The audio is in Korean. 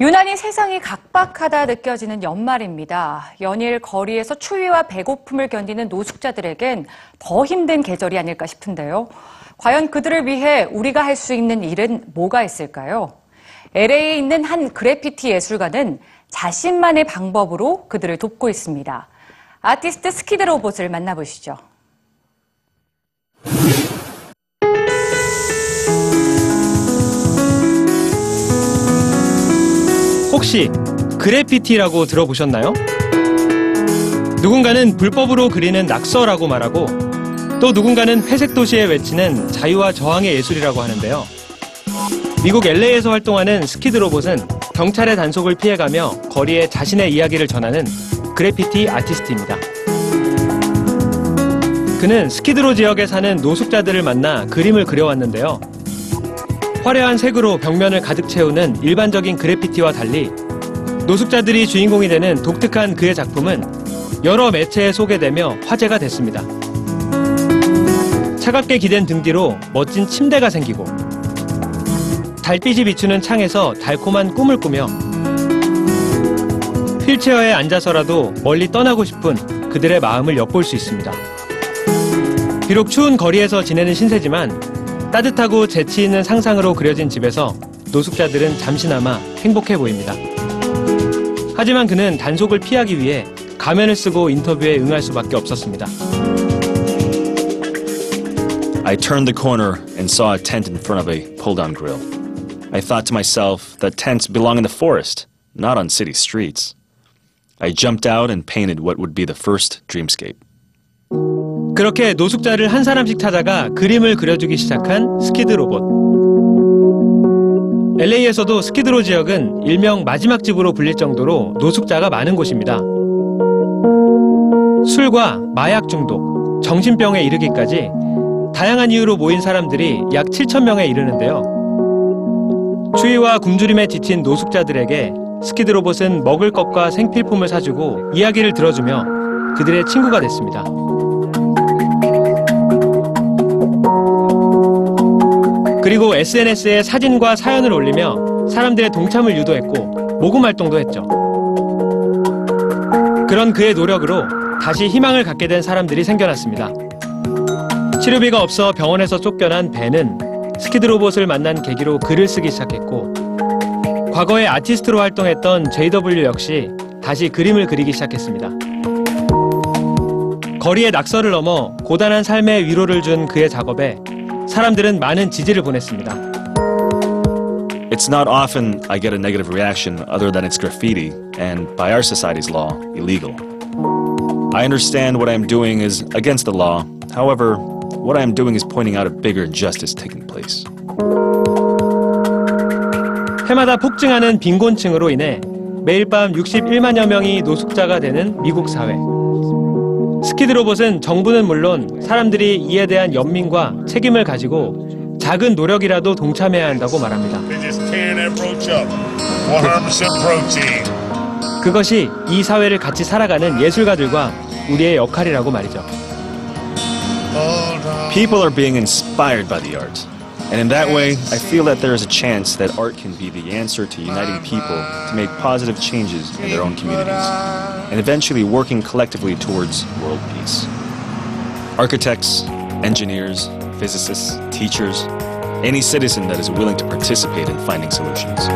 유난히 세상이 각박하다 느껴지는 연말입니다. 연일 거리에서 추위와 배고픔을 견디는 노숙자들에겐 더 힘든 계절이 아닐까 싶은데요. 과연 그들을 위해 우리가 할 수 있는 일은 뭐가 있을까요? LA에 있는 한 그래피티 예술가는 자신만의 방법으로 그들을 돕고 있습니다. 아티스트 스키드 로봇을 만나보시죠. 혹시 그래피티라고 들어보셨나요? 누군가는 불법으로 그리는 낙서라고 말하고 또 누군가는 회색 도시에 외치는 자유와 저항의 예술이라고 하는데요. 미국 LA에서 활동하는 스키드 로봇은 경찰의 단속을 피해가며 거리에 자신의 이야기를 전하는 그래피티 아티스트입니다. 그는 스키드로 지역에 사는 노숙자들을 만나 그림을 그려왔는데요. 화려한 색으로 벽면을 가득 채우는 일반적인 그래피티와 달리 노숙자들이 주인공이 되는 독특한 그의 작품은 여러 매체에 소개되며 화제가 됐습니다. 차갑게 기댄 등 뒤로 멋진 침대가 생기고 달빛이 비추는 창에서 달콤한 꿈을 꾸며 휠체어에 앉아서라도 멀리 떠나고 싶은 그들의 마음을 엿볼 수 있습니다. 비록 추운 거리에서 지내는 신세지만 따뜻하고 재치 있는 상상으로 그려진 집에서 노숙자들은 잠시나마 행복해 보입니다. 하지만 그는 단속을 피하기 위해 가면을 쓰고 인터뷰에 응할 수밖에 없었습니다. I turned the corner and saw a tent in front of a pull down grill. I thought to myself that tents belong in the forest, not on city streets. I jumped out and painted what would be the first dreamscape. 그렇게 노숙자를 한 사람씩 찾아가 그림을 그려주기 시작한 스키드 로봇. LA에서도 스키드로 지역은 일명 마지막 집으로 불릴 정도로 노숙자가 많은 곳입니다. 술과 마약 중독, 정신병에 이르기까지 다양한 이유로 모인 사람들이 약 7천 명에 이르는데요. 추위와 굶주림에 지친 노숙자들에게 스키드 로봇은 먹을 것과 생필품을 사주고 이야기를 들어주며 그들의 친구가 됐습니다. 그리고 SNS에 사진과 사연을 올리며 사람들의 동참을 유도했고 모금 활동도 했죠. 그런 그의 노력으로 다시 희망을 갖게 된 사람들이 생겨났습니다. 치료비가 없어 병원에서 쫓겨난 벤은 스키드 로봇을 만난 계기로 글을 쓰기 시작했고 과거에 아티스트로 활동했던 JW 역시 다시 그림을 그리기 시작했습니다. 거리의 낙서를 넘어 고단한 삶의 위로를 준 그의 작업에 사람들은 많은 지지를 보냈습니다. It's not often I get a negative reaction other than it's graffiti and, by our society's law, illegal. I understand what I'm doing is against the law. However, what I'm doing is pointing out a bigger injustice taking place. 해마다 폭증하는 빈곤층으로 인해 매일 밤 61만여 명이 노숙자가 되는 미국 사회. 스키드 로봇은 정부는 물론 사람들이 이에 대한 연민과 책임을 가지고 작은 노력이라도 동참해야 한다고 말합니다. They just tearing that brooch up. 100% protein. 그것이 이 사회를 같이 살아가는 예술가들과 우리의 역할이라고 말이죠. People are being inspired by the art. And in that way, I feel that there is a chance that art can be the answer to uniting people to make positive changes in their own communities, and eventually working collectively towards world peace. Architects, engineers, physicists, teachers, any citizen that is willing to participate in finding solutions.